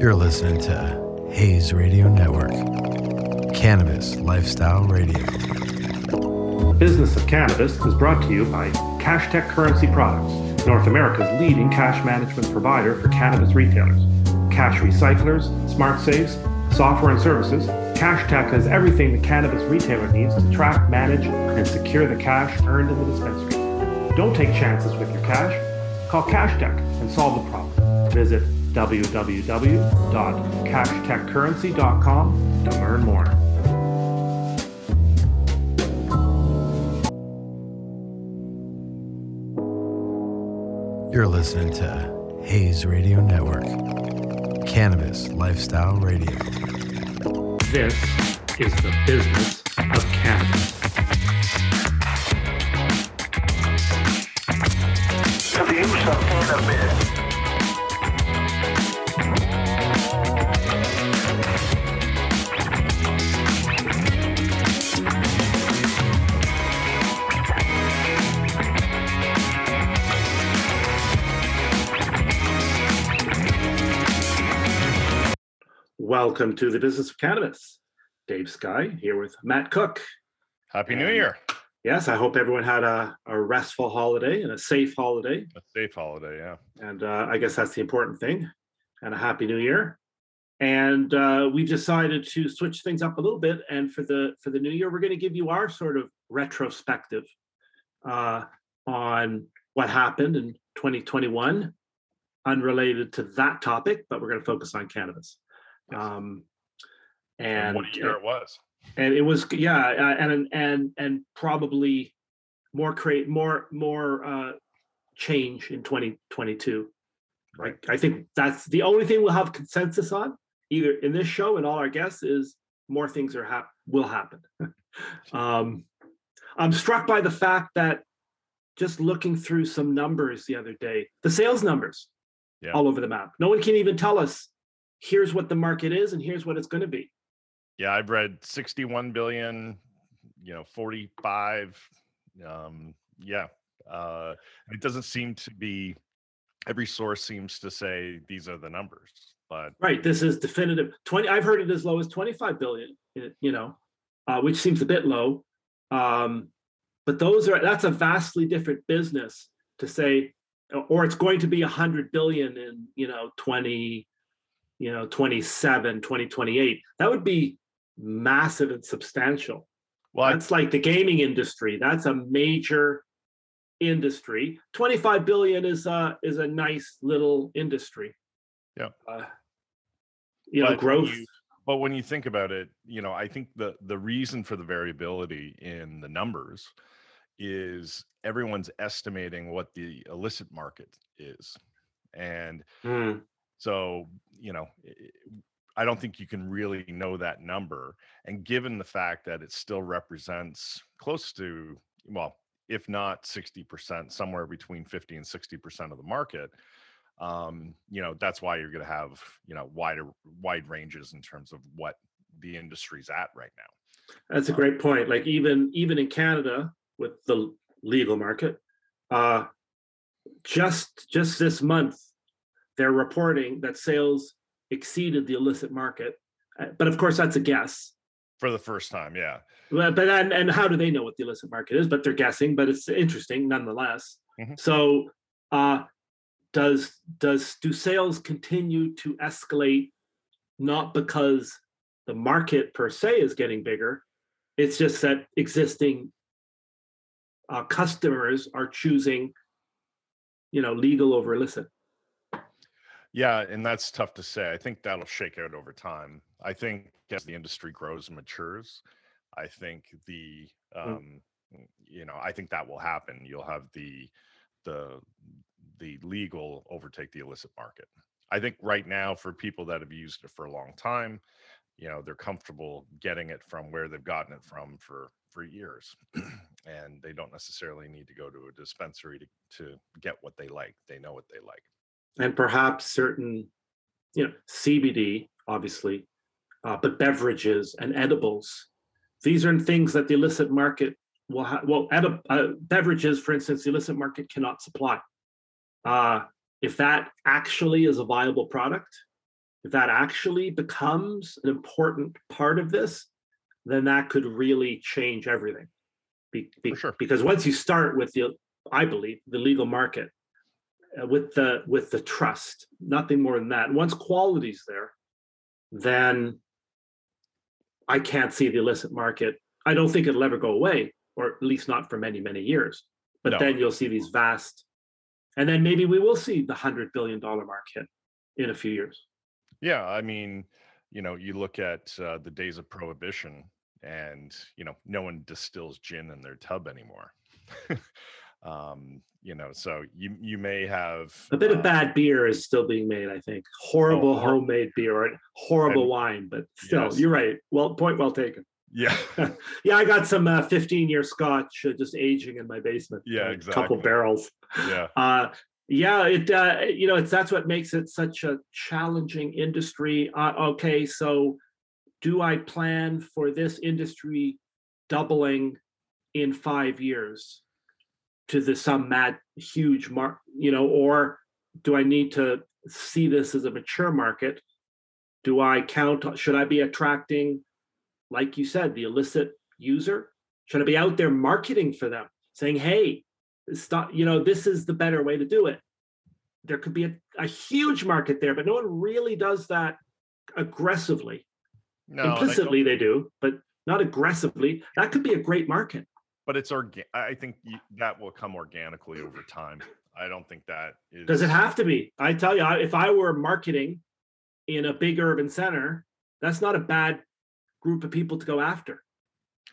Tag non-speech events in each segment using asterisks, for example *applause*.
You're listening to Hayes Radio Network, Cannabis Lifestyle Radio. Business of Cannabis is brought to you by Cash Tech Currency Products, North America's leading cash management provider for cannabis retailers. Cash recyclers, smart safes, software and services, Cash Tech has everything the cannabis retailer needs to track, manage, and secure the cash earned in the dispensary. Don't take chances with your cash. Call Cash Tech and solve the problem. Visit www.cashtechcurrency.com to learn more. You're listening to Hayes Radio Network, Cannabis Lifestyle Radio. This is the business of cannabis. The use of cannabis. Welcome to the business of cannabis. Dave Sky here with Matt Cook. Happy New Year. Yes, I hope everyone had a, a restful holiday and a safe holiday. A safe holiday, yeah. And uh, I guess that's the important thing. And a happy new year. And uh, we've decided to switch things up a little bit. And for the for the new year, we're going to give you our sort of retrospective uh, on what happened in 2021, unrelated to that topic, but we're going to focus on cannabis. Um, And, and what a year it was. and it was yeah uh, and and and probably more create more more uh change in 2022 Right. i think that's the only thing we'll have consensus on either in this show and all our guests is more things are hap- will happen *laughs* um i'm struck by the fact that just looking through some numbers the other day the sales numbers Yeah. all over the map no one can even tell us here's what the market is and here's what it's going to be Yeah, I've read 61 billion, you know, 45. Um, yeah. Uh, it doesn't seem to be every source seems to say these are the numbers, but Right. This is definitive. Twenty. I've heard it as low as twenty-five billion. You know, uh, which seems a bit low. Um, but those are that's a vastly different business to say, or it's going to be hundred billion in you know twenty, you know 27, 2028. That would be massive and substantial. well, I, that's like the gaming industry. That's a major industry. Twenty-five billion is a is a nice little industry. Yeah. Uh, you know, but when growth. you- but when you think about it, you know, I think the the reason for the variability in the numbers is everyone's estimating what the illicit market is. And Hmm. So, you know, i- don't think you can really know that number. And given the fact that it still represents close to, well, if not 60%, somewhere between 50 and 60% of the market, um, you know, that's why you're going to have, you know, wider, wide ranges in terms of what the industry's at right now. That's a great point. Like even even in Canada with the legal market, uh, just just this month, they're reporting that sales exceeded the illicit market. Uh, But of course, that's a guess. For the first time, yeah. Well, But and, and how do they know what the illicit market is? But they're guessing. But it's interesting nonetheless. Mhm. So, uh, does does do sales continue to escalate? Not because the market per se is getting bigger. It's just that existing uh, customers are choosing, you know, legal over illicit. Yeah, and that's tough to say. I think that'll shake out over time. I think as the industry grows and matures, I think the um you know, I think that will happen. You'll have the the the legal overtake the illicit market. I think right now for people that have used it for a long time, you know, they're comfortable getting it from where they've gotten it from for for years. *clears throat* and they don't necessarily need to go to a dispensary to to get what they like. They know what they like. And perhaps certain, you know, CBD, obviously, uh, but beverages and edibles. These are things that the illicit market will have. Well, edib- uh, beverages, for instance, the illicit market cannot supply. Uh, if that actually is a viable product, if that actually becomes an important part of this, then that could really change everything. Be, be, sure. Because once you start with the, I believe, the legal market, with the with the trust, nothing more than that. Once quality's there, then I can't see the illicit market. I don't think it'll ever go away, or at least not for many many years. But No. then you'll see these vast, and then maybe we will see the hundred billion dollar mark hit in a few years. Yeah, I mean, you know, you look at uh, the days of prohibition, and you know, no one distills gin in their tub anymore. *laughs* um, you know, so you you may have A bit of bad beer is still being made, I think. Horrible hor- homemade beer or horrible And- wine, but still, Yes. you're right. Well, point well taken. Yeah, *laughs* Yeah, I got some uh, 15 year scotch uh, just aging in my basement. Yeah, a exactly. couple barrels. yeah, *laughs* Uh, yeah, it uh, you know it's that's what makes it such a challenging industry. Uh, okay, so do I plan for this industry doubling in five years to the some mad huge mark, you know, or do I need to see this as a mature market? Do I count? Should I be attracting, like you said, the illicit user? Should I be out there marketing for them, saying, "Hey, stop you know this is the better way to do it there could be a, a huge market there but no one really does that aggressively no, they implicitly they do but not aggressively that could be a great market but it's organ. I think you, that will come organically over time. I don't think that is. does it have to be i tell you if i were marketing in a big urban center that's not a bad group of people to go after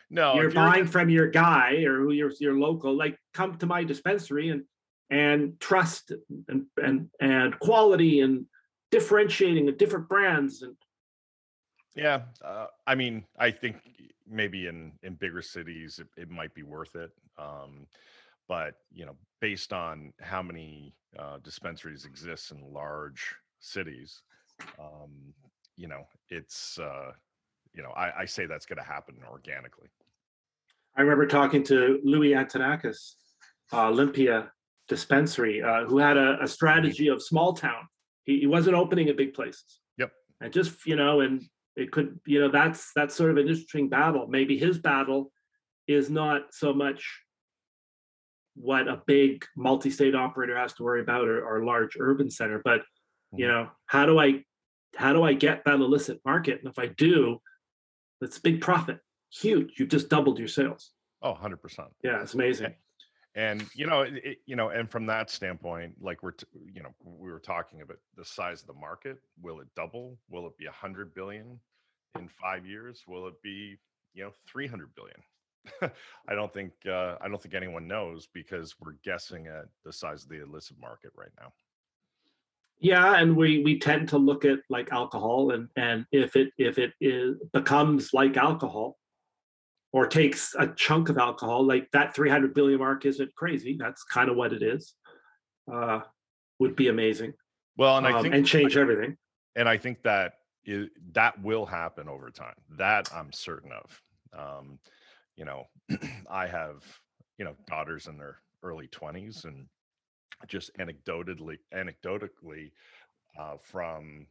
No, you're you're- buying from your guy or who your your local like come to my dispensary and and trust and and and quality and differentiating the different brands and Yeah, uh, I mean, I think maybe in in bigger cities it, it might be worth it. Um, but you know, based on how many uh, dispensaries exist in large cities, um, you know, it's uh, you know, I, I say that's going to happen organically. I remember talking to Louis Antonakis, uh, Olympia dispensary, uh, who had a, a strategy of small town. He, he wasn't opening at big places. Yep. And just you know, and it could you know that's that's sort of an interesting battle. Maybe his battle is not so much what a big multi-state operator has to worry about or, or a large urban center, but you Mhm. know how do I how do I get that illicit market? And if I do, that's big profit, huge. You've just doubled your sales. Oh, 100 percent. Yeah, it's amazing. and you know it- you know and from that standpoint like we're t- you know we were talking about the size of the market will it double will it be 100 billion in five years will it be you know 300 billion *laughs* i don't think uh, i don't think anyone knows because we're guessing at the size of the illicit market right now Yeah, and we we tend to look at like alcohol and and if it if it is becomes like alcohol or takes a chunk of alcohol, like that 300 billion mark isn't crazy. That's kind of what it is. Uh would be amazing. well and i um, think and change everything. and i think that is that will happen over time that i'm certain of. Um you know *clears throat* i have you know daughters in their early 20s and just anecdotally anecdotally uh, from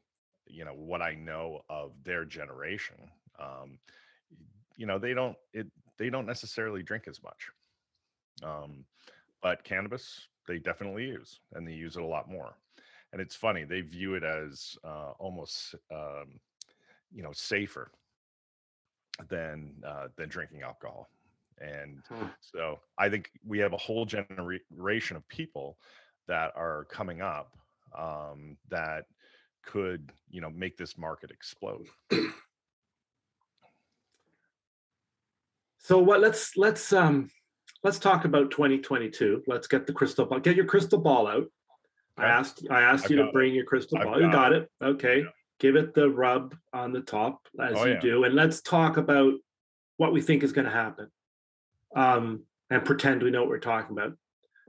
you know what i know of their generation um you know they don't it they don't necessarily drink as much. Um but cannabis they definitely use and they use it a lot more and it's funny they view it as uh, almost um, you know safer than uh, than drinking alcohol and Huh. so i think we have a whole generation of people that are coming up um, that could you know make this market explode So what let's let's um let's talk about 2022. Let's get the crystal ball. Get your crystal ball out. I asked I asked I've you to got it. bring your crystal ball. You got got it. Okay. Yeah. Give it the rub on the top as Oh, you yeah. do, and let's talk about what we think is going to happen. Um, and pretend we know what we're talking about.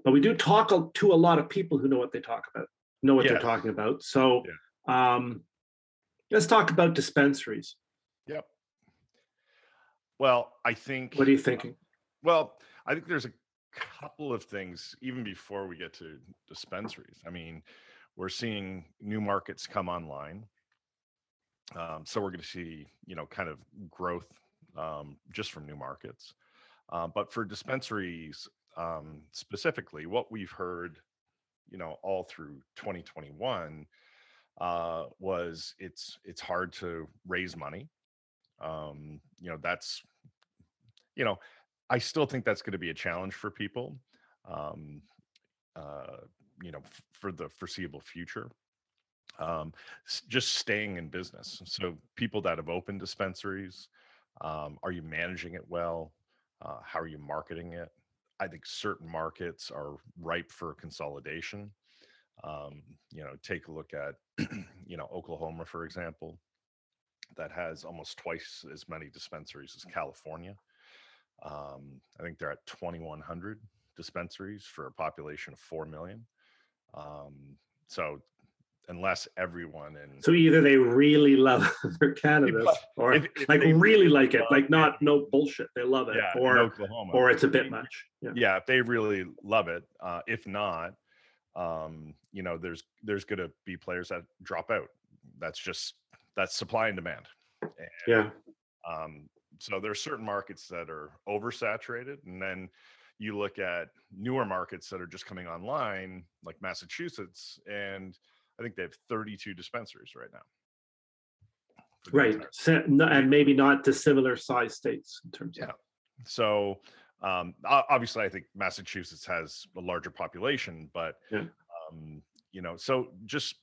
But we do talk to a lot of people who know what they talk about, know what they're talking about. So um, let's talk about dispensaries. yep well i think What are you thinking? Well, I think there's a couple of things even before we get to dispensaries. I mean, we're seeing new markets come online. Um, so we're going to see, you know, kind of growth um, just from new markets. Uh, but for dispensaries um, specifically, what we've heard, you know, all through 2021 uh, was it's it's hard to raise money. Um, you know, that's, you know, I still think that's going to be a challenge for people. Um, uh, you know, f- for the foreseeable future um, just staying in business. So people that have opened dispensaries, um, are you managing it well? Uh, how are you marketing it? I think certain markets are ripe for consolidation. Um, you know, take a look at, *clears throat* you know, Oklahoma, for example, that has almost twice as many dispensaries as California. Um, I think they're at 2,100 dispensaries for a population of 4 million. Um, so unless everyone in So either they really love *laughs* their cannabis or if- if like they really like it, like it. not no bullshit. They love it. yeah, or Oklahoma, or it's a bit much. Yeah. Yeah, if they really love it. Uh, if not, um, you know, there's there's going to be players that drop out. That's just that's supply and demand. And, Yeah. Um, so there's certain markets that are oversaturated, and then you look at newer markets that are just coming online, like Massachusetts, and I think they have 32 dispensaries right now. Right. And maybe not to similar size states in terms of Yeah. So um, obviously, I think Massachusetts has a larger population, but Yeah. um, you know, so just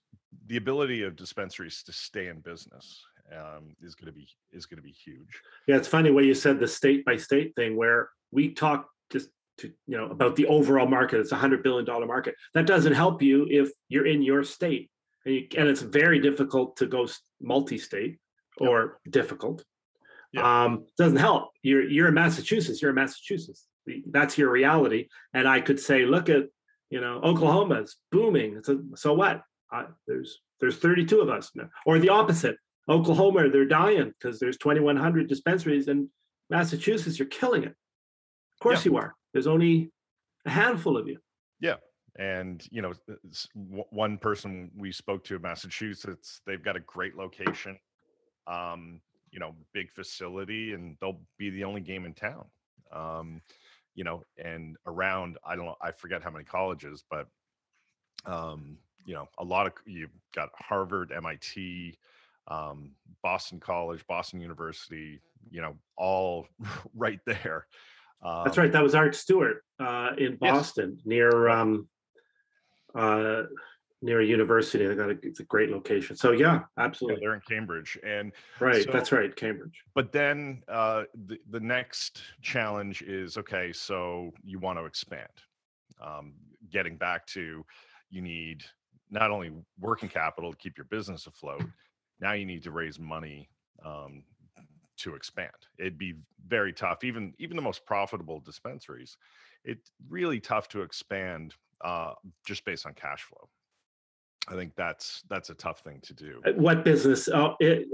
the ability of dispensaries to stay in business um, is going to be is going to be huge. Yeah, it's funny when you said the state by state thing where we talk just to you know about the overall market. It's a hundred billion dollar market. That doesn't help you if you're in your state, and, you, and it's very difficult to go multi-state Yep. or difficult. Yeah. Um, doesn't help. You're you're in Massachusetts. You're in Massachusetts. That's your reality. And I could say, look at you know Oklahoma's booming. It's a, so what? I, there's there's 32 of us, now. or the opposite. Oklahoma, they're dying because there's 2,100 dispensaries, and Massachusetts, you're killing it. Of course you are. There's only a handful of you. Yeah. And you know, one person we spoke to in Massachusetts, they've got a great location, um, you know, big facility, and they'll be the only game in town. Um, you know, and around I don't know, I forget how many colleges, but um, you know, a lot of you've got Harvard, MIT, um, Boston College, Boston University, you know, all *laughs* right there. That's Um, right. That was Art Stewart uh, in Yes. Boston, near um, uh, near a university. They got a, it's a great location. So yeah, yeah, absolutely they're in Cambridge, and right. That's right, Cambridge. but then uh, the, the next challenge is okay so you want to expand um, getting back to you need not only working capital to keep your business afloat now you need to raise money um, to expand it'd be very tough even even the most profitable dispensaries it's really tough to expand uh, just based on cash flow i think that's that's a tough thing to do Uh, What business? Oh, it,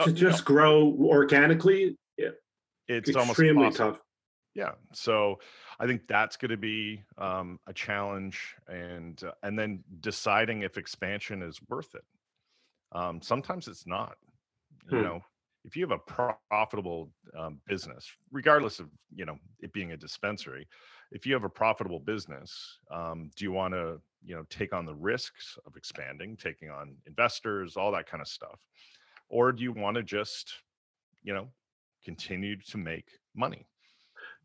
Oh, to no, just grow organically, yeah. it's almost extremely impossible. tough. yeah so i think that's going to be um, a challenge and uh, and then deciding if expansion is worth it um, sometimes it's not you Hmm. know? If you have a profitable um, business regardless of you know it being a dispensary if you have a profitable business um, do you want to you know take on the risks of expanding taking on investors all that kind of stuff? Or do you want to just you know continue to make money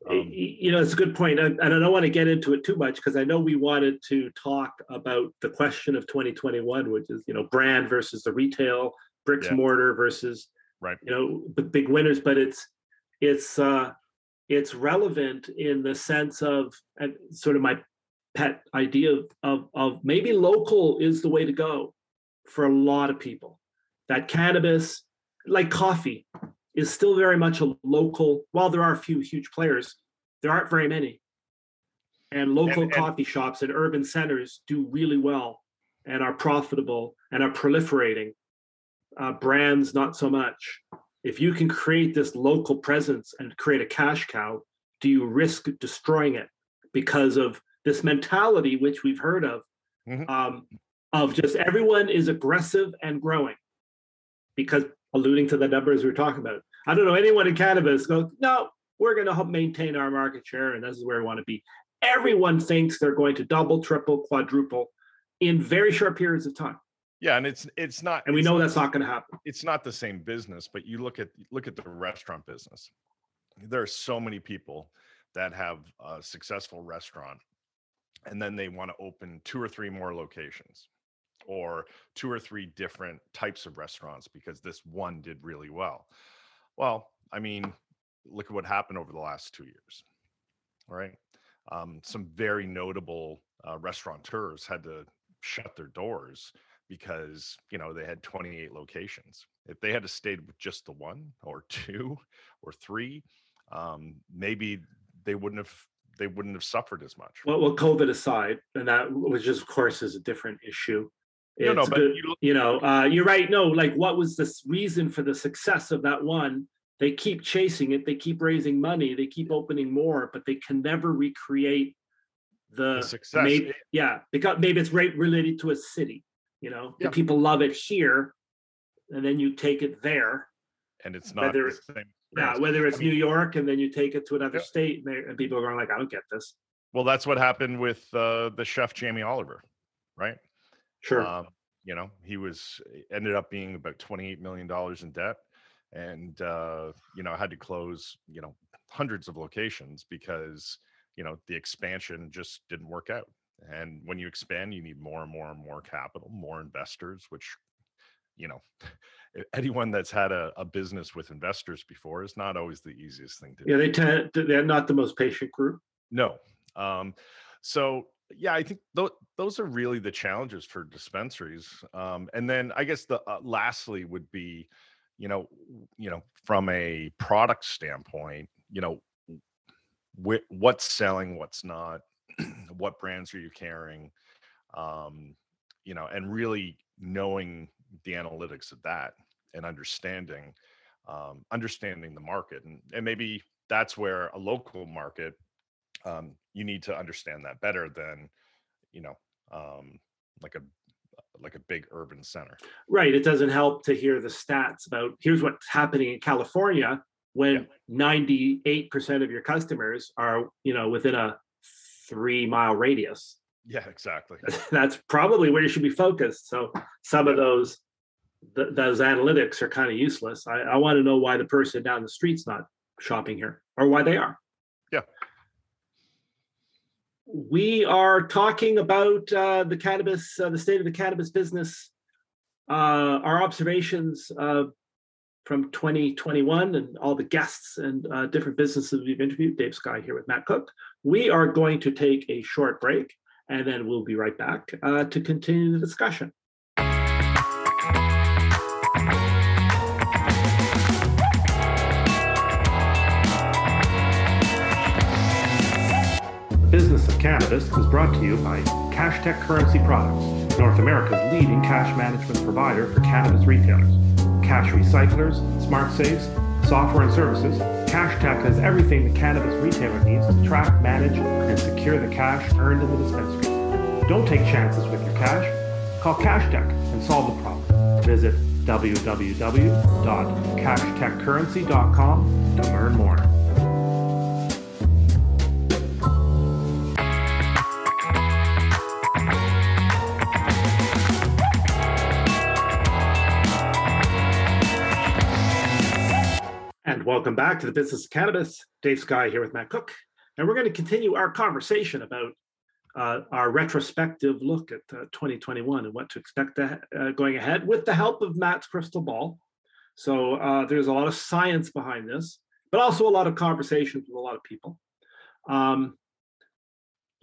Um, you know, it's a good point, and, I don't want to get into it too much because I know we wanted to talk about the question of 2021, which is you know brand versus the retail bricks Yeah. mortar versus right you know the big winners. But it's it's uh, it's relevant in the sense of and sort of my pet idea of, of of maybe local is the way to go for a lot of people. That cannabis, like coffee, is still very much a local. While there are a few huge players, there aren't very many. And local and- coffee shops in urban centers do really well and are profitable and are proliferating. Uh, brands, not so much. If you can create this local presence and create a cash cow, do you risk destroying it because of this mentality, which we've heard of, Mhm. um, of just everyone is aggressive and growing because alluding to the numbers we are talking about. I don't know anyone in cannabis goes, no, we're going to help maintain our market share, and this is where we want to be. Everyone thinks they're going to double, triple, quadruple in very short periods of time. Yeah, and it's it's not, and we know that's not going to happen. it's not the same business, but you look at look at the restaurant business. There are so many people that have a successful restaurant, and then they want to open two or three more locations, or two or three different types of restaurants because this one did really well. Well, I mean, look at what happened over the last two years, right? Um, some very notable uh, restaurateurs had to shut their doors because you know they had 28 locations if they had to stay with just the one or two *laughs* or three um maybe they wouldn't have they wouldn't have suffered as much Well, well, COVID aside, and that which is, of course, is a different issue. No no but good- you you know, uh, you're right. No, like what was the reason for the success of that one? They keep chasing it. They keep raising money. They keep opening more, but they can never recreate the, the success maybe, yeah, because maybe it's right related to a city. You know, the Yeah. people love it here, and then you take it there. and it's not whether the it's- same Yeah, whether it's I mean- New York and then you take it to another Yeah. state, and, and people are going like, "I don't get this." well that's what happened with uh the chef jamie oliver right Sure. Um, you know, he was ended up being about twenty-eight million dollars in debt, and uh, you know had to close you know hundreds of locations because you know the expansion just didn't work out. And when you expand, you need more and more and more capital, more investors, which you know *laughs* anyone that's had a, a business with investors before is not always the easiest thing to do. yeah, they tend they're not the most patient group. No. Um, so yeah, I think th- those are really the challenges for dispensaries. Um, and then I guess the uh, lastly would be, you know, you know, from a product standpoint, you know, wh- what's selling, what's not, *clears throat* what brands are you carrying, um, you know, and really knowing the analytics of that and understanding, um, understanding the market, and and maybe that's where a local market um, you need to understand that better than you know um, like a like a big urban center Right. It doesn't help to hear the stats about here's what's happening in California when 98% of your customers are, you know, within a three mile radius. yeah exactly *laughs* That's probably where you should be focused. So some of those th- those analytics are kind of useless. I, I want to know why the person down the street's not shopping here or why they are. We are talking about uh, the cannabis, uh, the state of the cannabis business, uh, our observations uh, from 2021 and all the guests and uh, different businesses we've interviewed. Dave Sky here with Matt Cook. We are going to take a short break and then we'll be right back uh, to continue the discussion. Cannabis is brought to you by CashTech Currency Products, North America's leading cash management provider for cannabis retailers. Cash recyclers, smart safes, software and services, CashTech has everything the cannabis retailer needs to track, manage, and secure the cash earned in the dispensary. Don't take chances with your cash. Call CashTech and solve the problem. Visit www.cashtechcurrency.com to learn more. And welcome back to the Business of Cannabis. Dave Sky here with Matt Cook. And we're going to continue our conversation about uh, our retrospective look at uh, 2021 and what to expect to, uh, going ahead with the help of Matt's crystal ball. So uh, there's a lot of science behind this, but also a lot of conversations with a lot of people. Um,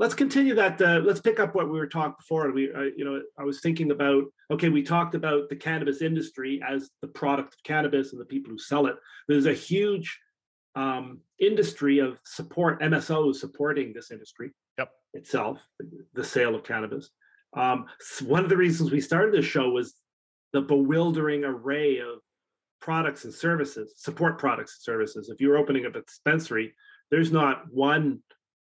let's continue that. Uh, let's pick up what we were talking before. We, uh, you know, I was thinking about. Okay, we talked about the cannabis industry as the product of cannabis and the people who sell it. There's a huge um, industry of support MSOs supporting this industry Yep. itself, the sale of cannabis. Um, one of the reasons we started this show was the bewildering array of products and services, support products and services. If you're opening up a dispensary, there's not one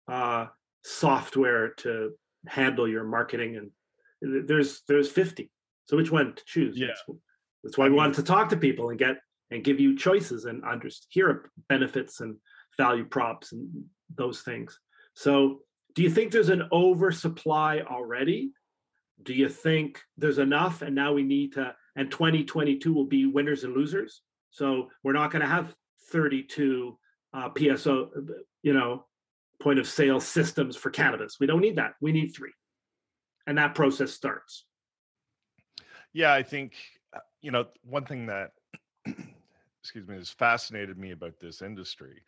uh, software to handle your marketing, and there's there's 50. So which one to choose? Yeah. It's- That's why we wanted to talk to people and get and give you choices and under, hear benefits and value props and those things. So, do you think there's an oversupply already? Do you think there's enough and now we need to and 2022 will be winners and losers? So, we're not going to have 32 uh, PSO, you know, point of sale systems for cannabis. We don't need that. We need 3. And that process starts. Yeah, I think uh, you know one thing that *clears throat* excuse me has fascinated me about this industry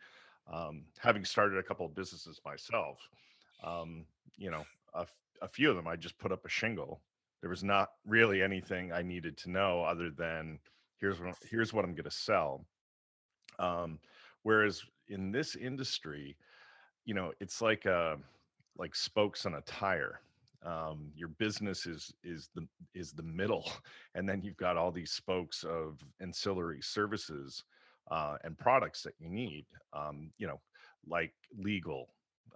um, having started a couple of businesses myself, um, you know, a, a few of them, I just put up a shingle. There was not really anything I needed to know other than here's what here's what I'm going to sell. Um, whereas in this industry, you know, it's like uh, like spokes on a tire. Um, your business is is the is the middle, *laughs* and then you've got all these spokes of ancillary services uh, and products that you need. Um, you know, like legal,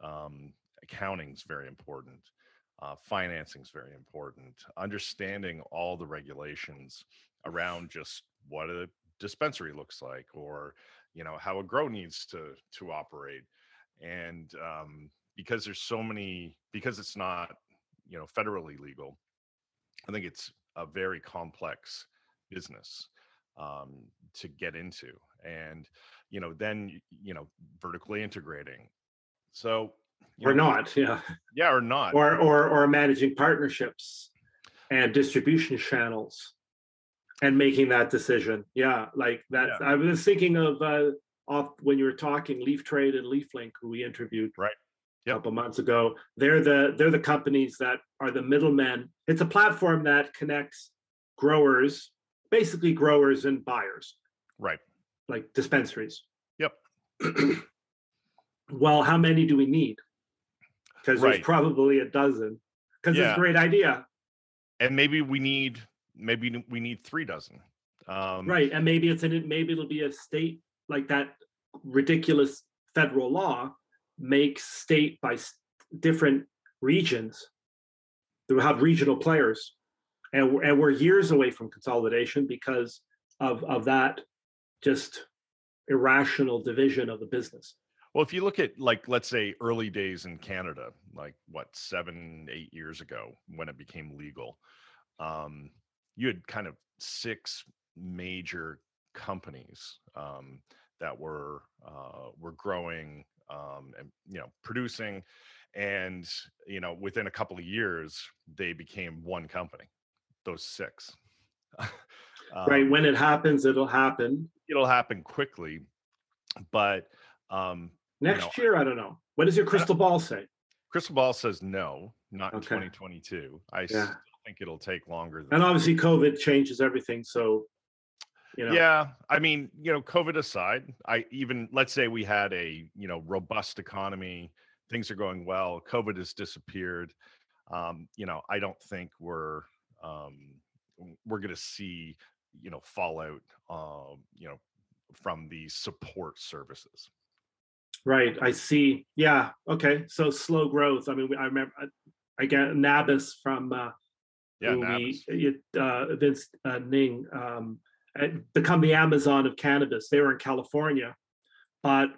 um, accounting is very important. Uh, financing is very important. Understanding all the regulations around just what a dispensary looks like, or you know how a grow needs to to operate, and um, because there's so many, because it's not you know federally legal, I think it's a very complex business um, to get into and you know then you know vertically integrating. So or know, not yeah. Yeah or not. Or or or managing partnerships and distribution channels and making that decision. Yeah like that yeah. i was thinking of uh off when you were talking leaf trade and leaflink who we interviewed right yep. a couple months ago they're the they're the companies that are the middlemen it's a platform that connects growers basically growers and buyers right like dispensaries. Yep. *clears throat* well, how many do we need? Because right. there's probably a dozen. Because yeah. it's a great idea. And maybe we need maybe we need three dozen. Um, right, and maybe it's in maybe it'll be a state like that ridiculous federal law makes state by different regions that we have regional players and and we're years away from consolidation because of of that just irrational division of the business. Well, if you look at like let's say early days in Canada, like what seven, eight years ago when it became legal, um, you had kind of six major companies um, that were uh, were growing um, and you know producing, and you know within a couple of years they became one company. Those six. *laughs* right um when it happens it'll happen it'll happen quickly but um next you know, year i don't know what does your crystal ball say crystal ball says no not in 2022 i yeah. still think it'll take longer and obviously covid changes everything so you know. yeah i mean you know covid aside i even let's say we had a you know robust economy things are going well covid has disappeared um you know i don't think we're um we're going to see you know fallout um you know from the support services right i see yeah okay so slow growth i mean i remember i get nabis from uh yeah nabis. We, uh vince uh, ning um become the amazon of cannabis they were in california but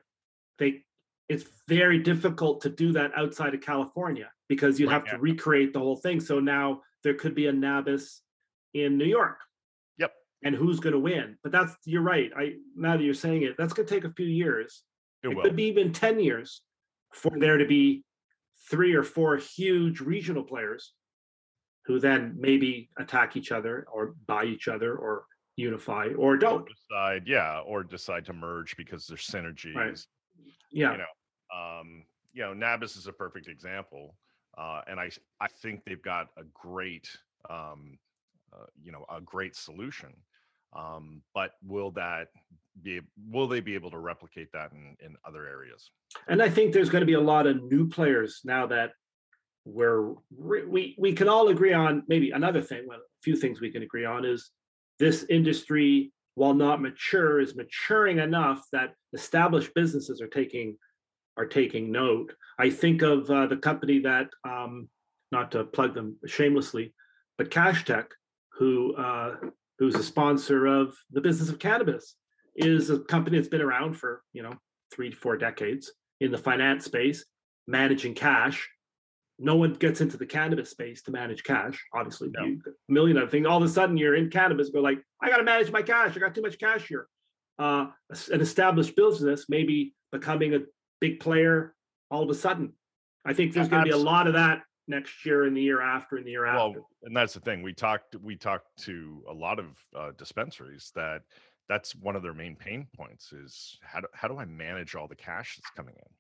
they it's very difficult to do that outside of california because you have yeah. to recreate the whole thing so now there could be a nabis in new york Yep. and who's going to win. But that's you're right. I now that you're saying it, that's going to take a few years. It, it could be even ten years for there to be three or four huge regional players who then maybe attack each other or buy each other or unify or don't. or decide yeah or decide to merge because there's synergies right. yeah. you know um you know nabis is a perfect example uh and i i think they've got a great um uh, you know a great solution um, but will that be will they be able to replicate that in in other areas? And i think there's going to be a lot of new players now that we're we we can all agree on maybe another thing well, a few things we can agree on is this industry while not mature is maturing enough that established businesses are taking are taking note i think of uh, the company that um, not to plug them shamelessly but cash tech who uh, who's a sponsor of the business of cannabis, is a company that's been around for you know three to four decades in the finance space, managing cash. No one gets into the cannabis space to manage cash. Obviously, No. you, a million other things. All of a sudden, you're in cannabis. Go like, I got to manage my cash. I got too much cash here. Uh, an established business maybe becoming a big player all of a sudden. I think there's going to be a lot of that next year and the year after and the year well after. and that's the thing we talked we talked to a lot of uh, dispensaries that that's one of their main pain points is how do, how do i manage all the cash that's coming in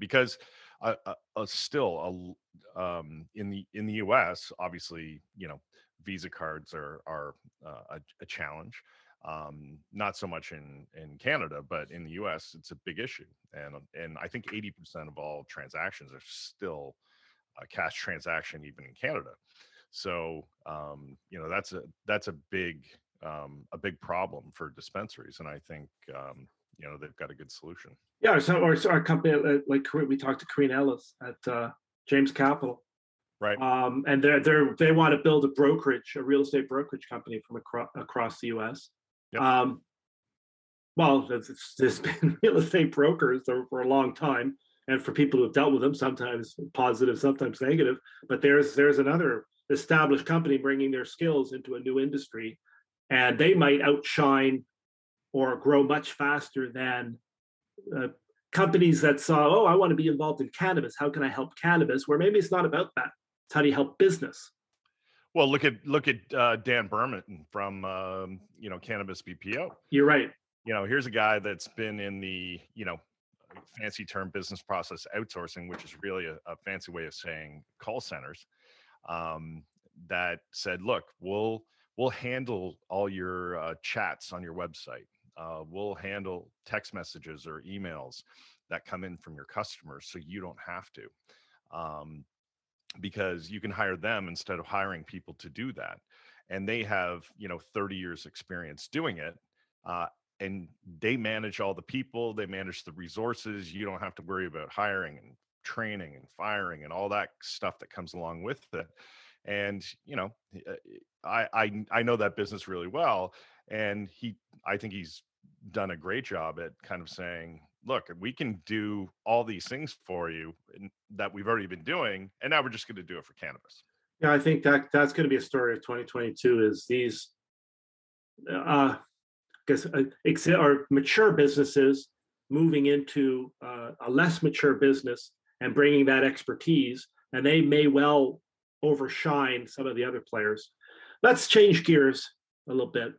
because uh, uh, uh, still a um, in the in the us obviously you know visa cards are are uh, a, a challenge um not so much in in canada but in the us it's a big issue and and i think 80% of all transactions are still a cash transaction even in Canada. So um, you know that's a that's a big um, a big problem for dispensaries, and I think um, you know they've got a good solution. Yeah, so or so our company uh, like we talked to Karine Ellis at uh, James Capital, Right. um, and they're they're they want to build a brokerage, a real estate brokerage company from across across the U.S. Yep. Um, well, there's, there's *laughs* been real estate brokers for a long time, and for people who have dealt with them, sometimes positive, sometimes negative. But there's there's another established company bringing their skills into a new industry, and they might outshine or grow much faster than uh, companies that saw, oh, I want to be involved in cannabis. How can I help cannabis? Where maybe it's not about that. It's how do you help business? Well, look at look at uh, Dan Berman from um, you know Cannabis BPO. You're right. You know, here's a guy that's been in the you know fancy term business process outsourcing, which is really a, a fancy way of saying call centers. Um, that said, look, we'll we'll handle all your uh, chats on your website. Uh, we'll handle text messages or emails that come in from your customers, so you don't have to. Um, because you can hire them instead of hiring people to do that and they have you know 30 years experience doing it uh, and they manage all the people they manage the resources you don't have to worry about hiring and training and firing and all that stuff that comes along with it and you know uh, i i, I know that business really well and he i think he's done a great job at kind of saying look we can do all these things for you that we've already been doing and now we're just going to do it for cannabis Yeah, I think that that's going to be a story of 2022. Is these, uh, guess uh, or mature businesses moving into uh, a less mature business and bringing that expertise, and they may well overshine some of the other players. Let's change gears a little bit.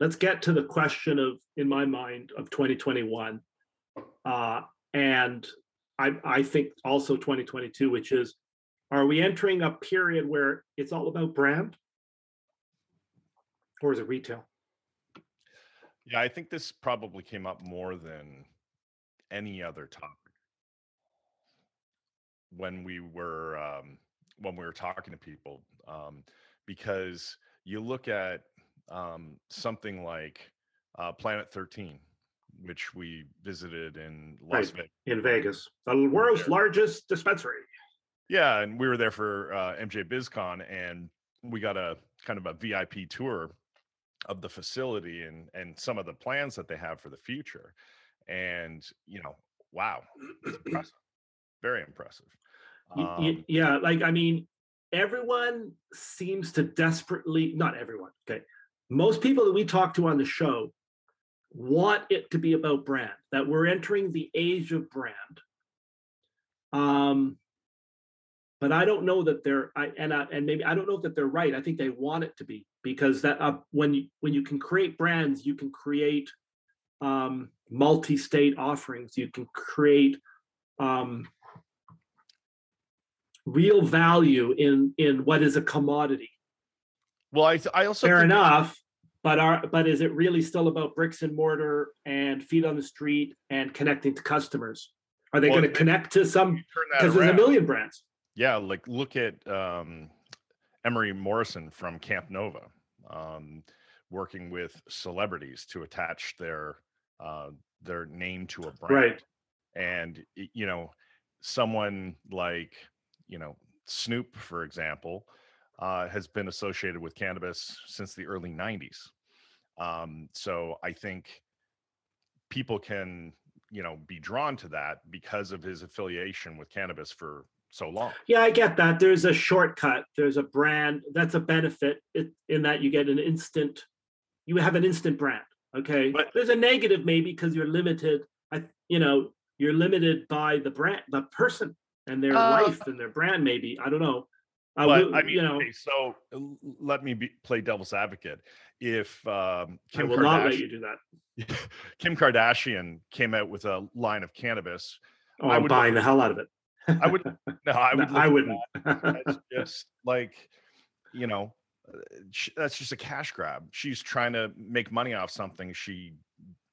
Let's get to the question of, in my mind, of 2021, uh, and I, I think also 2022, which is are we entering a period where it's all about brand? Or is it retail? Yeah i think this probably came up more than any other topic. When we were um, when we were talking to people um, because you look at um, something like uh, planet 13 which we visited in las Right. vegas in vegas the world's Sure. largest dispensary Yeah, and we were there for uh, MJ BizCon, and we got a kind of a VIP tour of the facility and and some of the plans that they have for the future. And you know, wow, impressive, very impressive. Um, yeah like i mean everyone seems to desperately not everyone okay most people that we talk to on the show want it to be about brand that we're entering the age of brand. Um but i don't know that they're i and I, and maybe i don't know that they're right. I think they want it to be because that uh, when you when you can create brands you can create um multi-state offerings. You can create um real value in in what is a commodity well, I I also fair enough but are but is it really still about bricks and mortar and feet on the street and connecting to customers are they Well, going to connect to some you turn that because there's a million brands Yeah, like look at um, Emery Morrison from Camp Nova, um, working with celebrities to attach their uh, their name to a brand. Right. And you know, someone like you know Snoop, for example, uh, has been associated with cannabis since the early '90s. Um, so I think people can, you know, be drawn to that because of his affiliation with cannabis for so long. Yeah, I get that. There's a shortcut. There's a brand. That's a benefit in that you get an instant. You have an instant brand. Okay. But there's a negative maybe because you're limited. I, you know, you're limited by the brand, the person, and their uh, life and their brand. Maybe I don't know. Uh, but I mean, you know, okay, so let me be, play devil's advocate. If um, Kim I will Kardashian, not let you do that. *laughs* Kim Kardashian came out with a line of cannabis. Oh, I am buying the hell out of it. I would no, I *laughs* would. No, I wouldn't. That's *laughs* just like you know, uh, that's just a cash grab. She's trying to make money off something she,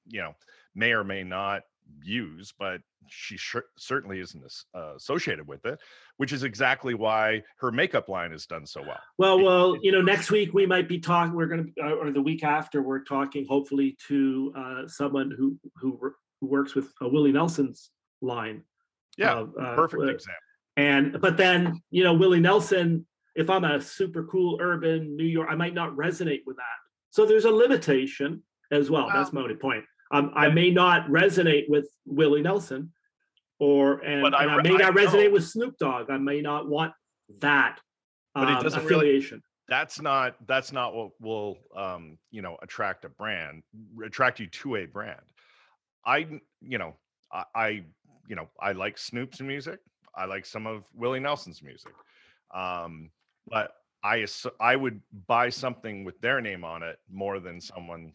you know, may or may not use, but she sh- certainly isn't uh, associated with it, which is exactly why her makeup line has done so well. Well, well, you know, next week we might be talking. We're going to, uh, or the week after, we're talking hopefully to uh, someone who who who works with Willie Nelson's line. Yeah, uh, perfect example. And but then you know Willie Nelson, if I'm a super cool urban New York, I might not resonate with that. So there's a limitation as well. well That's my only point. Um, I may not resonate with Willie Nelson, or and, and I, I, may not I resonate know. with Snoop Dogg. I may not want that but it um, doesn't affiliation. Really, that's not that's not what will um, you know attract a brand, attract you to a brand. I you know I, I you know I like Snoop's music. I like some of Willie Nelson's music, um, but I I would buy something with their name on it more than someone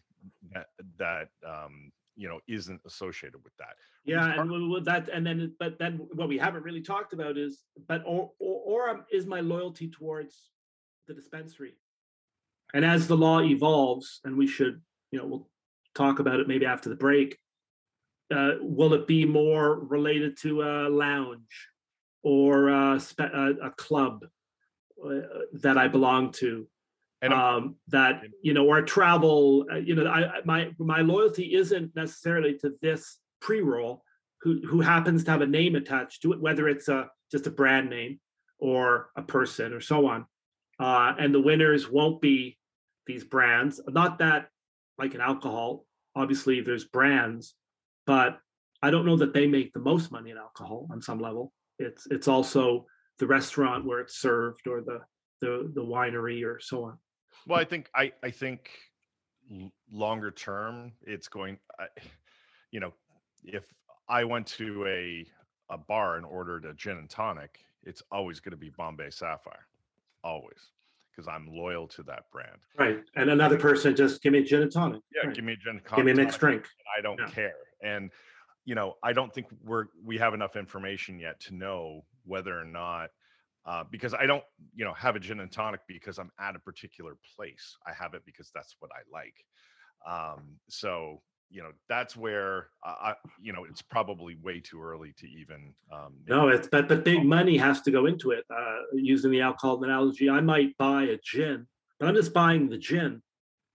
that, that um, you know isn't associated with that. Yeah, and with that, and then but then what we haven't really talked about is, but or or, or um, is my loyalty towards the dispensary, and as the law evolves, and we should you know we'll talk about it maybe after the break. Uh, will it be more related to a lounge or a, a, a club uh, that I belong to? And um, that you know or travel uh, you know I, my my loyalty isn't necessarily to this pre-roll who who happens to have a name attached to it whether it's a just a brand name or a person or so on. Uh, and the winners won't be these brands not that like an alcohol obviously there's brands but i don't know that they make the most money in alcohol on some level. It's it's also the restaurant where it's served or the the the winery or so on well, I think I I think longer term, it's going. I, *sighs* you know, if I went to a a bar and ordered a gin and tonic, it's always going to be Bombay Sapphire, always, because I'm loyal to that brand. Right, and another person just give me a gin and tonic. Yeah, right. give me a gin and tonic. Give me a mixed drink. I don't yeah. care, and you know, I don't think we're we have enough information yet to know whether or not uh, because I don't, you know, have a gin and tonic because I'm at a particular place. I have it because that's what I like. Um, so you know, that's where I, you know, it's probably way too early to even. Um, no, it's but but big money has to go into it. Uh, using the alcohol analogy, I might buy a gin, but I'm just buying the gin.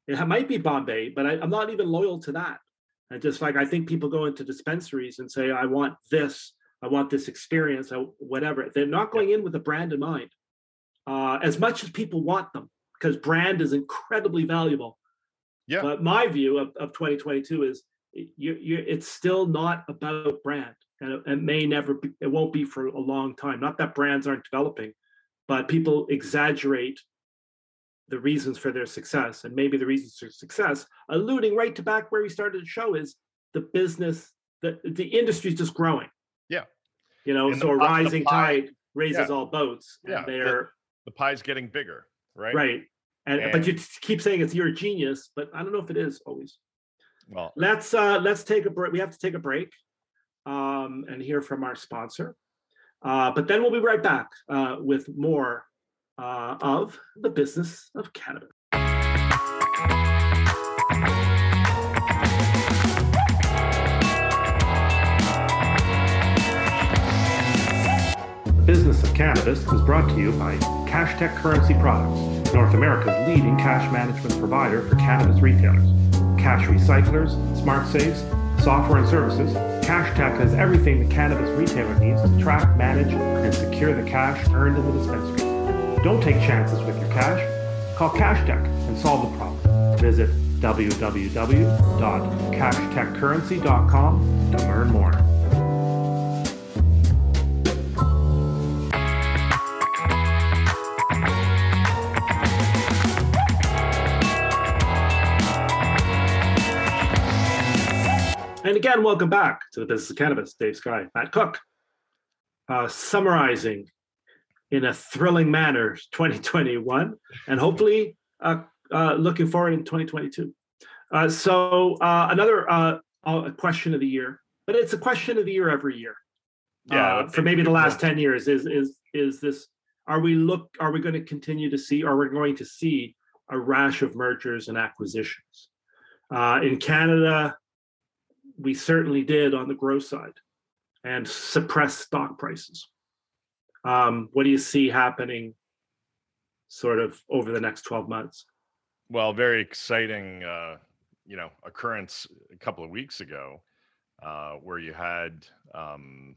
It might be Bombay, but I, I'm not even loyal to that. And just like I think people go into dispensaries and say, I want this I want this experience, or whatever. They're not going in with a brand in mind, uh, as much as people want them, because brand is incredibly valuable. Yeah. But my view of, of 2022 is you, you, it's still not about brand, and it, it may never be. It won't be for a long time. Not that brands aren't developing, but people exaggerate the reasons for their success, and maybe the reasons for success, alluding right to back where we started the show, is the business. The, the industry is just growing yeah. You know, so a rising tide raises yeah. all boats. yeah. They're the, the, pie's getting bigger, right? Right. And, and, but you keep saying it's your genius, but I don't know if it is always. Well, let's uh let's take a break. We have to take a break um and hear from our sponsor. Uh, but then we'll be right back uh, with more uh, of the business of cannabis. Cannabis is brought to you by CashTech Currency Products, North America's leading cash management provider for cannabis retailers. Cash recyclers, smart safes, software and services, CashTech has everything the cannabis retailer needs to track, manage, and secure the cash earned in the dispensary. Don't take chances with your cash. Call CashTech and solve the problem. Visit www.cashtechcurrency.com to learn more. And again, welcome back to the Business of Cannabis. Dave Sky, Matt Cook, uh, summarizing in a thrilling manner *laughs* 2021, and hopefully uh, uh, looking forward in 2022. Uh, so uh, another uh, question of the year, but it's a question of the year every year. Yeah, for maybe the last 10 years is is is this are we look are we going to continue to see are we going to see a rash of mergers and acquisitions uh, in canada we certainly did on the growth side and suppress stock prices. Um, what do you see happening sort of over the next 12 months? Well very exciting uh, you know occurrence a couple of weeks ago uh, where you had um,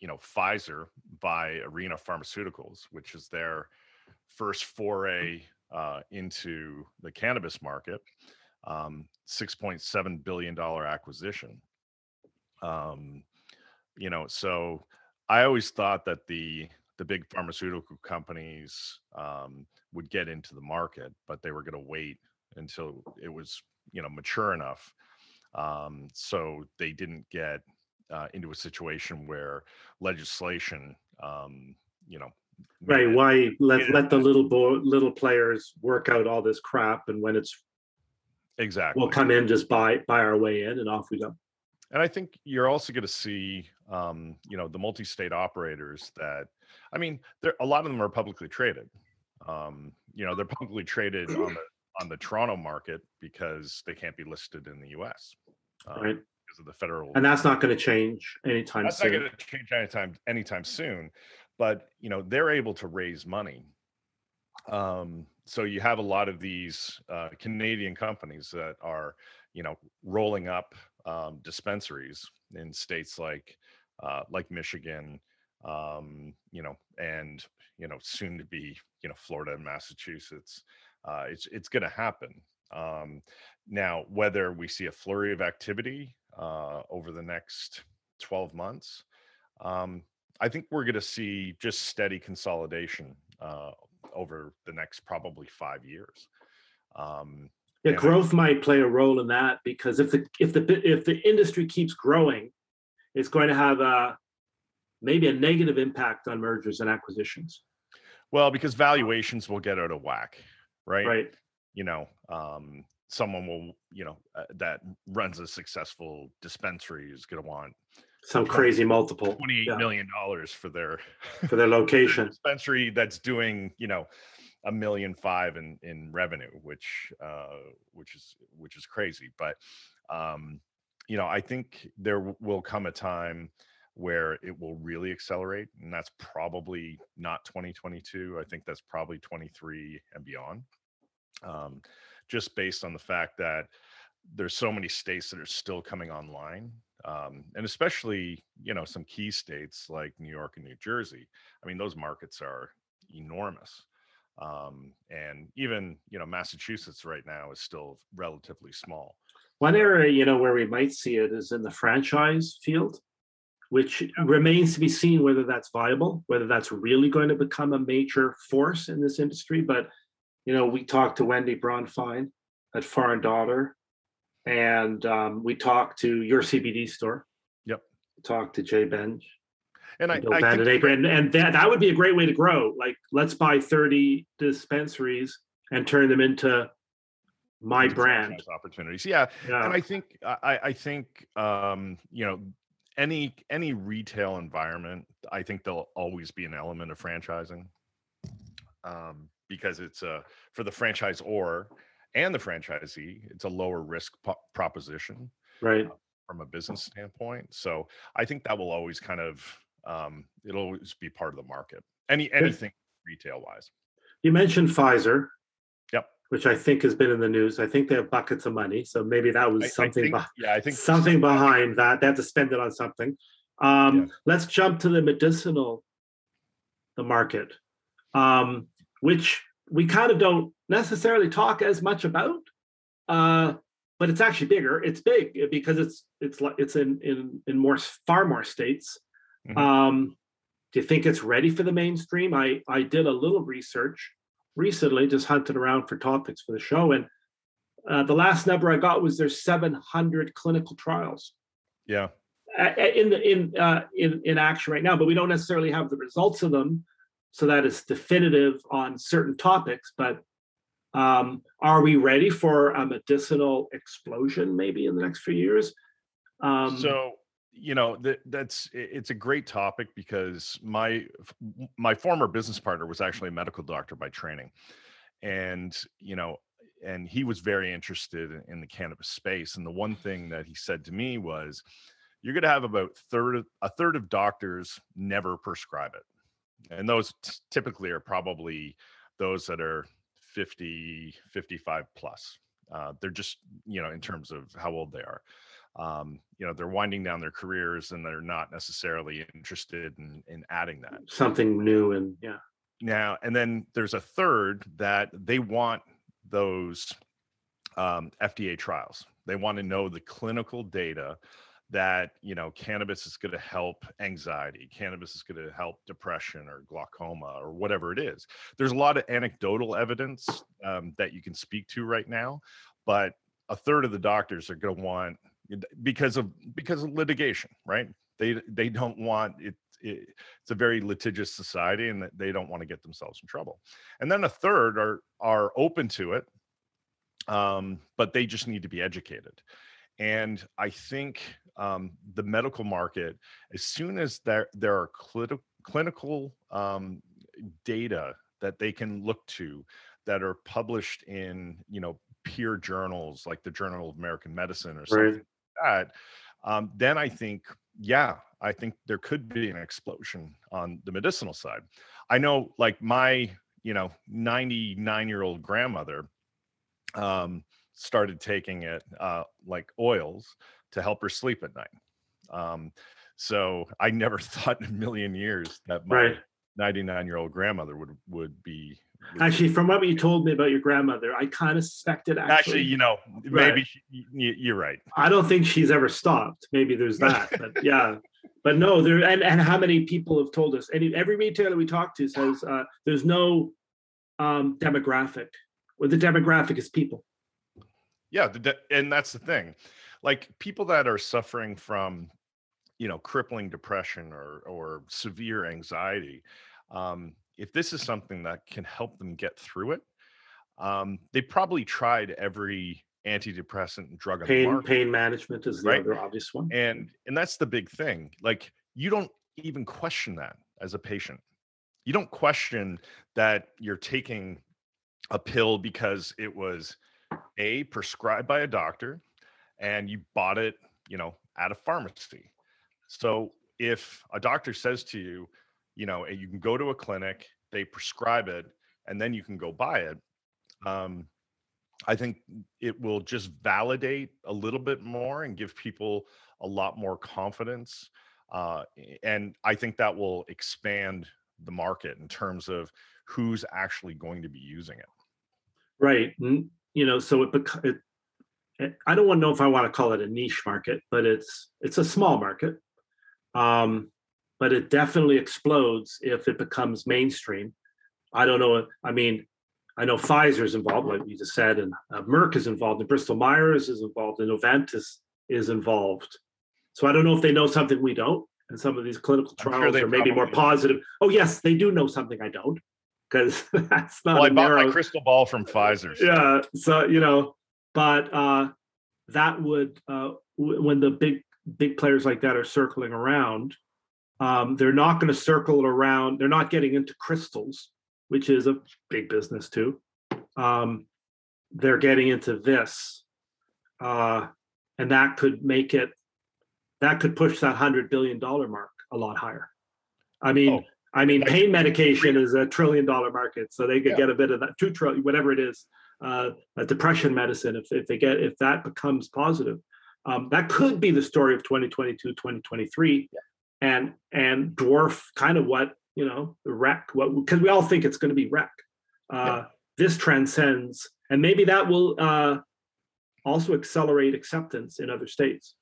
you know Pfizer buy Arena Pharmaceuticals, which is their first foray uh, into the cannabis market, um, six point seven billion dollar acquisition. Um, you know, so I always thought that the the big pharmaceutical companies um, would get into the market, but they were going to wait until it was you know mature enough. Um, so they didn't get uh, into a situation where legislation, um, you know, right? Why let let the little bo- little players work out all this crap, and when it's exactly, we'll come in, just buy buy our way in, and off we go. And I think you're also going to see, um, you know, the multi-state operators that, I mean, there a lot of them are publicly traded. Um, you know, they're publicly traded on the on the Toronto market because they can't be listed in the U.S. Um, right because of the federal. And that's not going to change anytime that's soon. not going to change anytime anytime soon, but you know they're able to raise money. Um, so you have a lot of these uh, Canadian companies that are, you know, rolling up um, dispensaries in states like uh, like Michigan, um, you know, and you know, soon to be, you know, Florida and Massachusetts. Uh, it's it's going to happen. Um, now, whether we see a flurry of activity uh, over the next 12 months, um, I think we're going to see just steady consolidation uh, over the next probably five years. Um, yeah, growth I, might play a role in that because if the if the if the industry keeps growing, it's going to have a maybe a negative impact on mergers and acquisitions. Well, because valuations will get out of whack, right? Right. You know, um, someone will you know uh, that runs a successful dispensary is going to want some crazy multiple. Twenty-eight yeah. million dollars for their for *laughs* their location. dispensary that's doing you know a million five in in revenue which uh which is which is crazy. But um you know i think there will come a time where it will really accelerate and that's probably not 2022 i think that's probably 23 and beyond. Um just based on the fact that there's so many states that are still coming online um, and especially you know some key states like new york and new jersey i mean those markets are enormous um, and even you know massachusetts right now is still relatively small. One area you know where we might see it is in the franchise field which remains to be seen whether that's viable whether that's really going to become a major force in this industry but you know, we talked to Wendy Bronfein at Foreign Daughter, and um, we talked to your CBD store. Yep. Talked to Jay Benj. And I, I think, and, and that, that would be a great way to grow. Like, let's buy 30 dispensaries and turn them into my brand opportunities. Yeah. yeah. And I think, I, I think, um, you know, any, any retail environment, I think there'll always be an element of franchising. Um, because it's a for the franchisor and the franchisee, it's a lower risk po- proposition, right? Uh, from a business standpoint. So I think that will always kind of um, it'll always be part of the market. Any anything retail wise. You mentioned Pfizer. Yep. Which I think has been in the news. I think they have buckets of money, so maybe that was I, something. I think, yeah, I think something behind that. They have to spend it on something. Um, yeah. Let's jump to the medicinal, the market. Um, which we kind of don't necessarily talk as much about. Uh, but it's actually bigger. It's big because it's it's like it's in in in more far more states. Mhm. Um, do you think it's ready for the mainstream? I I did a little research recently, just hunted around for topics for the show, and uh, the last number I got was there's 700 clinical trials Yeah. in the in uh, in in action right now, but we don't necessarily have the results of them, so that is definitive on certain topics. But um, are we ready for a medicinal explosion maybe in the next few years? Um, so you know that that's it's a great topic because my my former business partner was actually a medical doctor by training. And you know and he was very interested in- the cannabis space. And the one thing that he said to me was you're going to have about third a third of doctors never prescribe it. And those t- typically are probably those that are 50 55 plus. Uh, they're just you know in terms of how old they are. Um, you know they're winding down their careers and they're not necessarily interested in, in adding that. Something new and yeah, now and then there's a third that they want those um, fda trials. They want to know the clinical data that you know cannabis is going to help anxiety cannabis is going to help depression or glaucoma or whatever it is. There's a lot of anecdotal evidence um, that you can speak to right now but a third of the doctors are going to want because of because of litigation right? They they don't want it, it it's a very litigious society and they don't want to get themselves in trouble. And then a third are are open to it um, but they just need to be educated. And i think um, the medical market as soon as there there are clinical clinical um, data that they can look to that are published in you know peer journals like the journal of american medicine or something right. like that um, then i think yeah i think there could be an explosion on the medicinal side i know like my you know 99 year old grandmother um, started taking it uh, like oils to help her sleep at night um, so i never *laughs* thought in a million years that my Right. 99 year old grandmother would would be would Actually, from what you told me about your grandmother, I kind of suspected actually, actually. you know Right. maybe she, you're right I don't think she's ever stopped. Maybe there's that, *laughs* but yeah. But no, there and, and how many people have told us? Any every retailer we talk to says uh, there's no um, demographic. Well, the demographic is people. yeah de- and that's the thing like people that are suffering from you know crippling depression or or severe anxiety um if this is something that can help them get through it um they probably tried every antidepressant drug on the Pain market pain management is the Right. other obvious one. and and that's the big thing like you don't even question that as a patient you don't question that you're taking a pill because it was a prescribed by a doctor and you bought it you know at a pharmacy so if a doctor says to you you know you can go to a clinic they prescribe it and then you can go buy it um, I think it will just validate a little bit more and give people a lot more confidence. Uh, and I think that will expand the market in terms of who's actually going to be using it. Right. You know, so it, bec- it, I don't want to know if I want to call it a niche market, but it's it's a small market. Um, but it definitely explodes if it becomes mainstream. I don't know. I mean, I know Pfizer's involved, like you just said, and uh, Merck is involved, and Bristol Myers is involved, and Novartis is involved. So I don't know if they know something we don't, and some of these clinical I'm sure trials are maybe more probably do. positive. Oh yes, they do know something I don't, because *laughs* that's not. Well, I a bought my crystal ball from Pfizer. so- yeah so you know but uh that would uh w- when the big big players like that are circling around um they're not going to circle around they're not getting into crystals which is a big business too um they're getting into this uh and that could make it that could push that 100 billion dollar mark a lot higher i mean Oh, I mean, pain medication is a trillion dollar market, so they could Yeah. get a bit of that two trillion, whatever it is. Uh, depression medicine, if, if they get if that becomes positive, um, that could be the story of 2022, 2023, and and dwarf kind of what you know the rec. What because we all think it's going to be rec. Uh, This transcends, and maybe that will uh, also accelerate acceptance in other states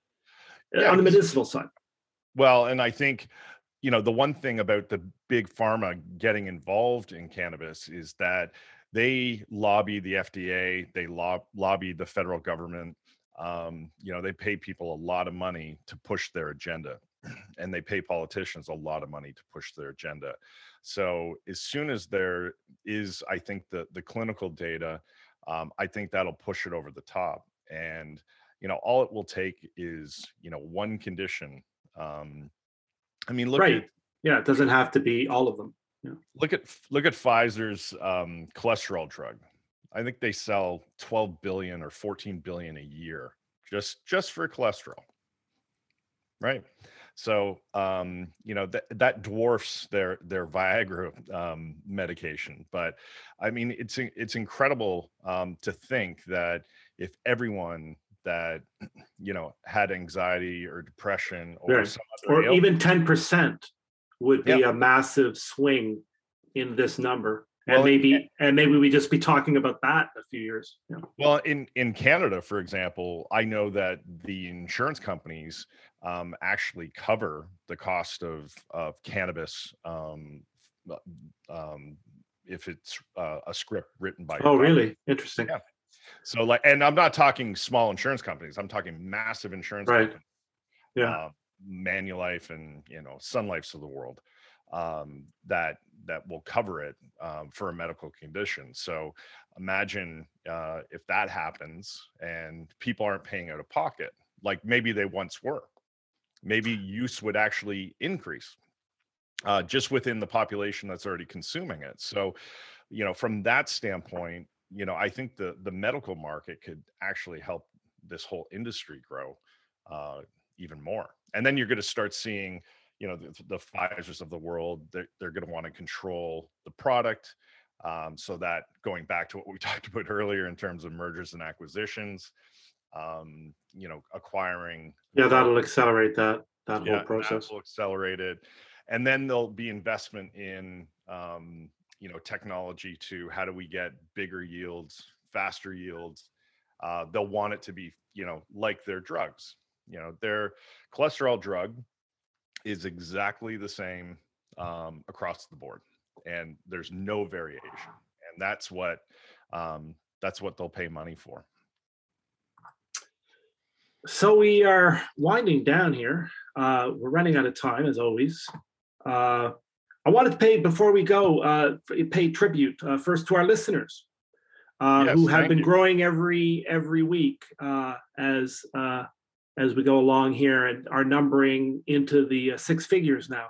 uh, Yeah, on the medicinal side. Well, and I think, you know, the one thing about the big pharma getting involved in cannabis is that they lobby the FDA, they lob- lobby the federal government. Um, you know, they pay people a lot of money to push their agenda, *clears throat* and they pay politicians a lot of money to push their agenda. So as soon as there is, I think the the clinical data, um, I think that'll push it over the top. And you know, all it will take is you know one condition um, I mean, look Right. at Yeah, it doesn't have to be all of them. Look at look at Pfizer's um, cholesterol drug. I think they sell 12 billion or 14 billion a year just just for cholesterol. Right. So um, you know that that dwarfs their their Viagra um, medication. But I mean, it's it's incredible um, to think that if everyone that you know had anxiety or depression or Right. some other Or even 10% would be a massive swing in this number. And Well, maybe and maybe we just be talking about that a few years. Yeah. Well, in in Canada, for example, I know that the insurance companies um, actually cover the cost of of cannabis um, uh, um, if it's uh, a script written by. Oh, really? Interesting. Yeah. So, like, and I'm not talking small insurance companies. I'm talking massive insurance Right. companies. Yeah. uh, Manulife and you know Sun Lifes of the world um, that that will cover it um, for a medical condition. So imagine uh, if that happens and people aren't paying out of pocket, like maybe they once were. Maybe use would actually increase uh, just within the population that's already consuming it. So, you know, from that standpoint, you know, I think the the medical market could actually help this whole industry grow uh, even more. And then you're going to start seeing, you know, the, the Pfizer's of the world. They're, they're going to want to control the product, um, so that going back to what we *laughs* talked about earlier in terms of mergers and acquisitions, um, you know, acquiring Yeah, that'll accelerate that that whole process. will accelerate it and then there'll be investment in um, you know technology to how do we get bigger yields faster yields uh, they'll want it to be you know like their drugs you know their cholesterol drug is exactly the same um, across the board and there's no variation and that's what um, that's what they'll pay money for So we are winding down here. Uh, we're running out of time as always. Uh, I wanted to pay before we go. Uh, pay tribute uh, first to our listeners uh, Yes, who have been you. growing every every week uh, as uh, as we go along here and are numbering into the uh, six figures now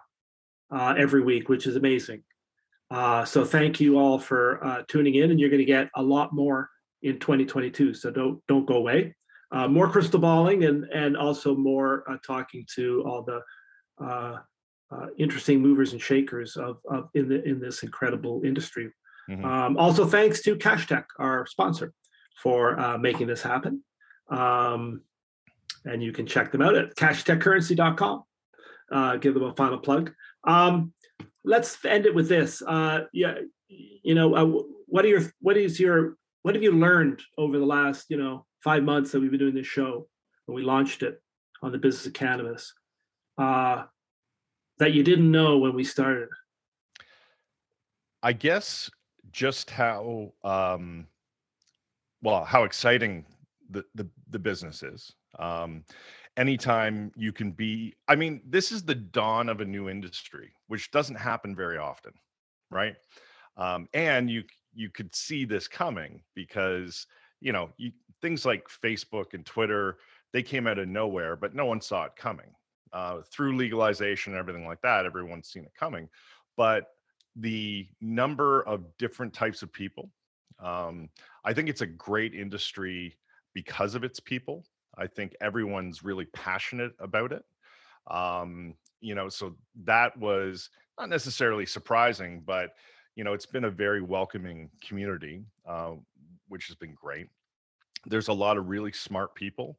uh, every week, which is amazing. Uh, so thank you all for uh, tuning in, and you're going to get a lot more in 2022. So don't don't go away uh, more crystal balling and and also more uh, talking to all the uh, uh, interesting movers and shakers of, of in the in this incredible industry. Mhm. Um, also, thanks to Cash Tech, our sponsor, for uh, making this happen. Um, and you can check them out at cashtechcurrency.com. Uh, give them a final plug. Um, let's end it with this. Uh, yeah, you know, uh, what are your what is your what have you learned over the last you know five months that we've been doing this show when we launched it on the business of cannabis uh, that you didn't know when we started? I guess just how um well how exciting the the, the business is. Um anytime you can be I mean this is the dawn of a new industry which doesn't happen very often, right? Um and you you could see this coming because you know, you things like Facebook and Twitter they came out of nowhere but no one saw it coming. Uh through legalization and everything like that everyone's seen it coming. But the number of different types of people. Um, I think it's a great industry because of its people. I think everyone's really passionate about it. Um, you know, so that was not necessarily surprising, but you know, it's been a very welcoming community, uh, which has been great. There's a lot of really smart people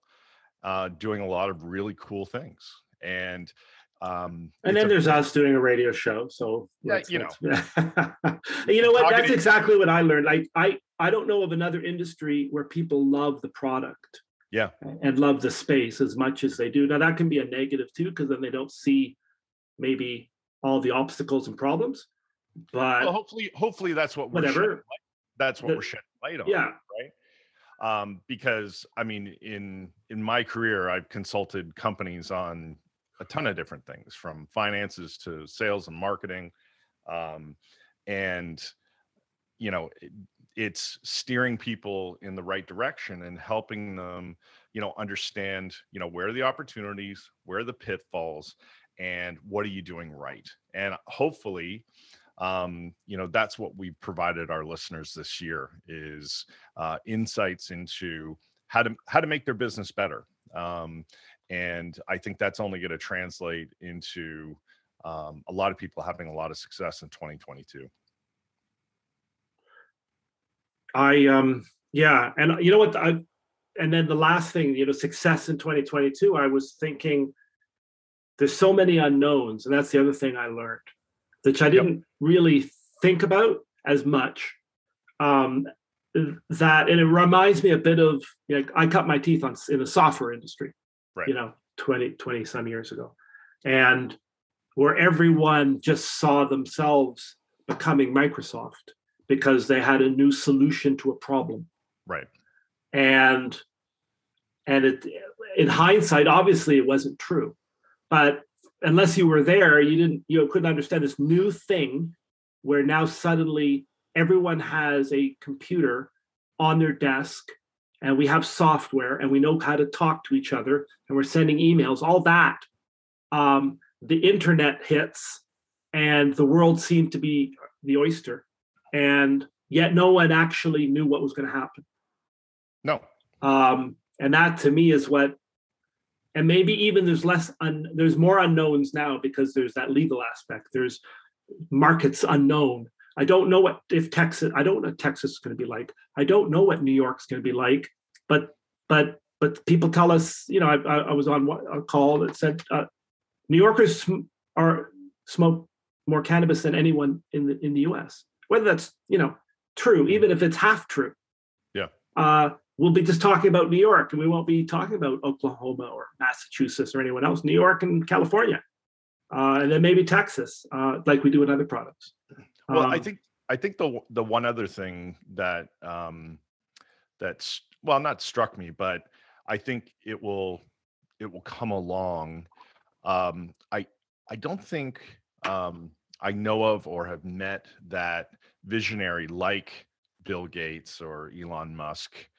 uh, doing a lot of really cool things, and um, And then a- there's us doing a radio show. So Yeah, you know. *laughs* you know what? That's exactly what I learned. Like I, I don't know of another industry where people love the product. Yeah. And love the space as much as they do. Now that can be a negative too, because then they don't see maybe all the obstacles and problems. But well, hopefully, hopefully that's what we're whatever. that's what The- we're shedding light on. yeah. right um because i mean in in my career i've consulted companies on a ton of different things from finances to sales and marketing um and you know it, it's steering people in the right direction and helping them you know understand you know where are the opportunities where are the pitfalls and what are you doing right? And hopefully um, you know that's what we provided our listeners this year is uh, insights into how to how to make their business better. Um, and i think that's only going to translate into um, a lot of people having a lot of success in 2022 I um yeah, and you know what I and then the last thing, you know, success in 2022, I was thinking there's so many unknowns, and that's the other thing I learned, which I didn't really think about as much. Um that and it reminds me a bit of you know, I cut my teeth on in the software industry, Right. you know, 20, 20 some years ago. And where everyone just saw themselves becoming Microsoft because they had a new solution to a problem right and and it in hindsight obviously it wasn't true but unless you were there you didn't you couldn't understand this new thing where now suddenly everyone has a computer on their desk and we have software and we know how to talk to each other and we're sending emails all that um, the internet hits and the world seemed to be the oyster and yet no one actually knew what was going to happen. No. Um, and that to me is what and maybe even there's less un, there's more unknowns now because there's that legal aspect. There's markets unknown i don't know what if texas i don't know what texas is going to be like i don't know what new york's going to be like but but but people tell us you know i, I I was on a call that said uh, new yorkers sm- are smoke more cannabis than anyone in the in the us whether that's you know true even if it's half true Yeah. uh we'll be just talking about New York and we won't be talking about Oklahoma or Massachusetts or anyone else, New York and California. Uh, and then maybe Texas, uh, like we do in other products. Well i Um, think i think the the one other thing that um that's well not struck me but i think it will it will come along. Um i i don't think um i know of or have met that visionary like bill gates or elon musk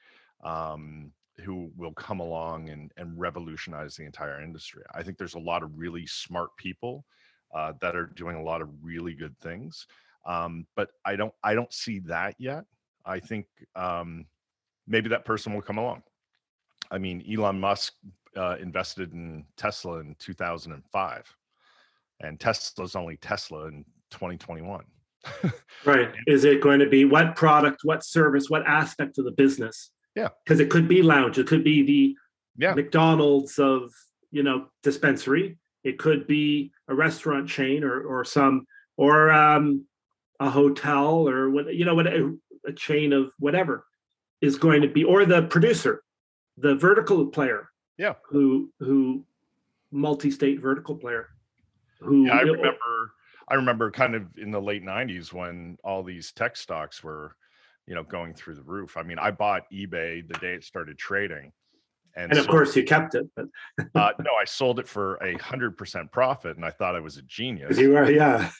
um who will come along and and revolutionize the entire industry. I think there's a lot of really smart people uh, that are doing a lot of really good things um, but I don't I don't see that yet. I think um, maybe that person will come along. I mean, Elon Musk uh, invested in Tesla in 2005, and Tesla's only Tesla in 2021. right. *laughs* Is it going to be what product, what service, what aspect of the business? Yeah. Because it could be lounge, it could be the Yeah, McDonald's of you know dispensary. It could be a restaurant chain or or some or um, a hotel or what you know what a, a chain of whatever is going to be or the producer, the vertical player. Yeah. Who who multi-state vertical player. Who yeah. I remember I remember kind of in the late 90s when all these tech stocks were, you know, going through the roof. I mean, I bought eBay the day it started trading. and of so- course you kept it, but uh, *laughs* no, I sold it for a hundred percent profit, and I thought I was a genius. you are yeah.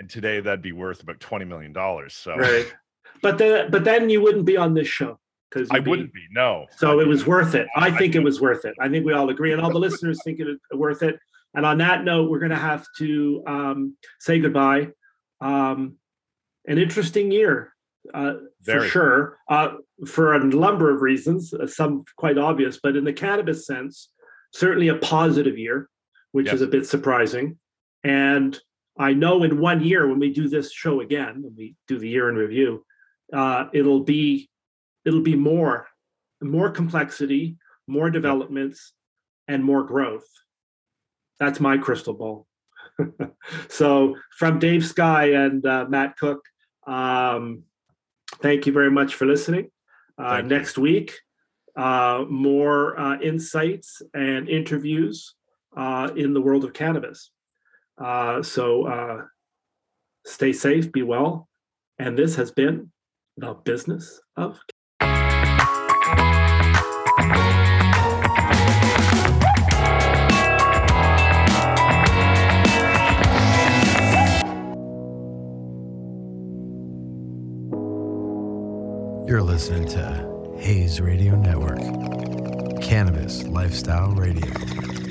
And today that'd be worth about twenty million dollars. So right. But then but then you wouldn't be on this show because I wouldn't be. No. So it was worth it. I think it was worth it. I think we all agree, and all the listeners think it worth it. And on that note, we're going to have to um, say goodbye. Um, an interesting year, uh, for sure, uh, for a number of reasons. Uh, some quite obvious, but in the cannabis sense, certainly a positive year, which is a bit surprising. And I know in one year, when we do this show again, when we do the year in review, uh, it'll be it'll be more more complexity, more developments, and more growth. that's my crystal ball. *laughs* so from Dave Sky and uh, Matt Cook, um, thank you very much for listening. Uh, next week, uh, more uh, insights and interviews uh, in the world of cannabis. Uh, so uh, stay safe, be well. And this has been the business of. You're listening to Hayes Radio Network, Cannabis Lifestyle Radio.